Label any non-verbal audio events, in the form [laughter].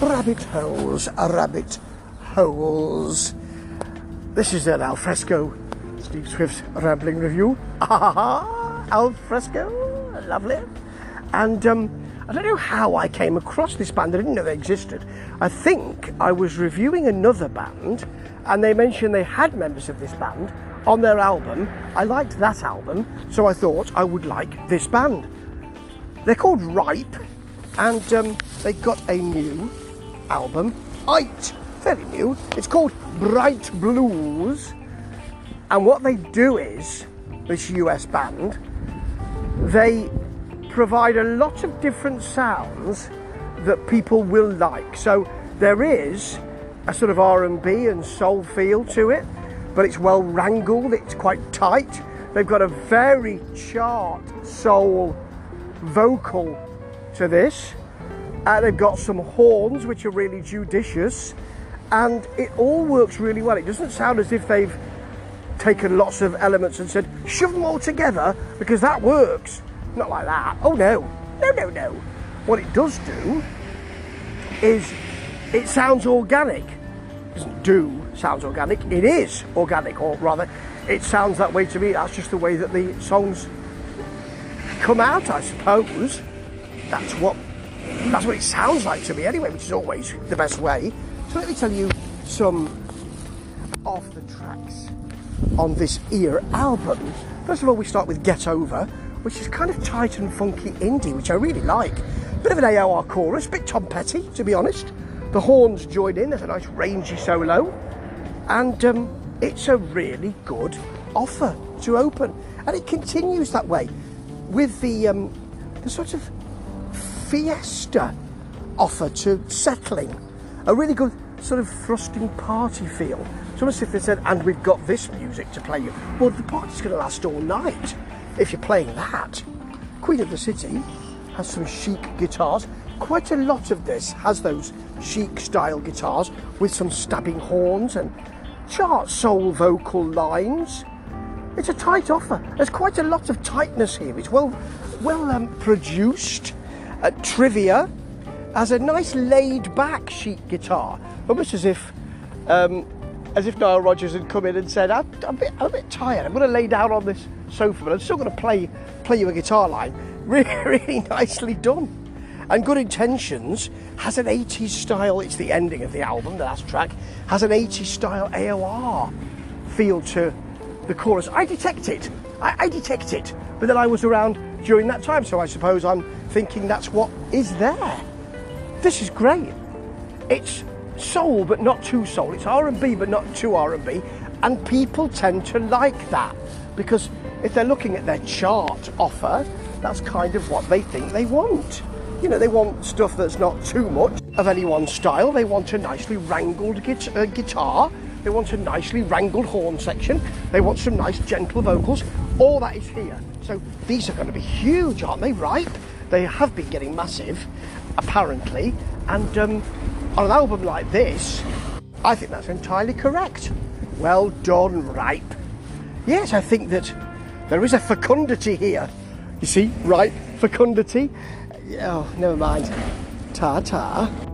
rabbit holes, rabbit holes. This is an alfresco Steve Swift's rambling review. Ah, [laughs] alfresco, lovely. And um, I don't know how I came across this band. I didn't know they existed. I think I was reviewing another band, and they mentioned they had members of this band on their album. I liked that album, so I thought I would like this band. They're called Ripe, and um, they got a new album, It, fairly new. It's called Bright Blues, and what they do is this US band, they provide a lot of different sounds that people will like. So there is a sort of R&B and soul feel to it, but it's well wrangled, it's quite tight. They've got a very chart soul vocal to this. Uh, they've got some horns which are really judicious and it all works really well. It doesn't sound as if they've taken lots of elements and said, shove them all together because that works. Not like that. Oh no, no, no, no. What it does do is it sounds organic. It doesn't do sounds organic, it is organic, or rather, it sounds that way to me. That's just the way that the songs come out, I suppose. That's what that's what it sounds like to me anyway, which is always the best way. So let me tell you some of the tracks on this ear album. First of all, we start with Get Over, which is kind of tight and funky indie, which I really like. Bit of an AOR chorus, bit Tom Petty, to be honest. The horns join in, there's a nice rangy solo, and um, it's a really good offer to open. And it continues that way with the, um, the sort of fiesta offer to settling. A really good sort of thrusting party feel. It's almost if they said, and we've got this music to play you. Well, the party's going to last all night if you're playing that. Queen of the City has some chic guitars. Quite a lot of this has those chic style guitars with some stabbing horns and chart soul vocal lines. It's a tight offer. There's quite a lot of tightness here. It's well, well um, produced. Uh, trivia has a nice laid back chic guitar, almost as if um, as if Nile Rodgers had come in and said, I'm, I'm, a, bit, I'm a bit tired, I'm going to lay down on this sofa, but I'm still going to play, play you a guitar line. [laughs] Really, really nicely done. And Good Intentions has an 80s style, it's the ending of the album, the last track, has an 80s style AOR feel to the chorus. I detect it, I, I detect it, but then I was around during that time, so I suppose I'm thinking that's what is there. This is great. It's soul but not too soul. It's R&B but not too R&B, and people tend to like that because if they're looking at their chart offer, that's kind of what they think they want. You know, they want stuff that's not too much of any one style. They want a nicely wrangled git- uh, guitar. They want a nicely wrangled horn section. They want some nice gentle vocals. All that is here. So these are going to be huge, aren't they? Ripe. They have been getting massive, apparently. And um, on an album like this, I think that's entirely correct. Well done, Ripe. Yes, I think that there is a fecundity here. You see, ripe fecundity. Oh, never mind. Ta ta.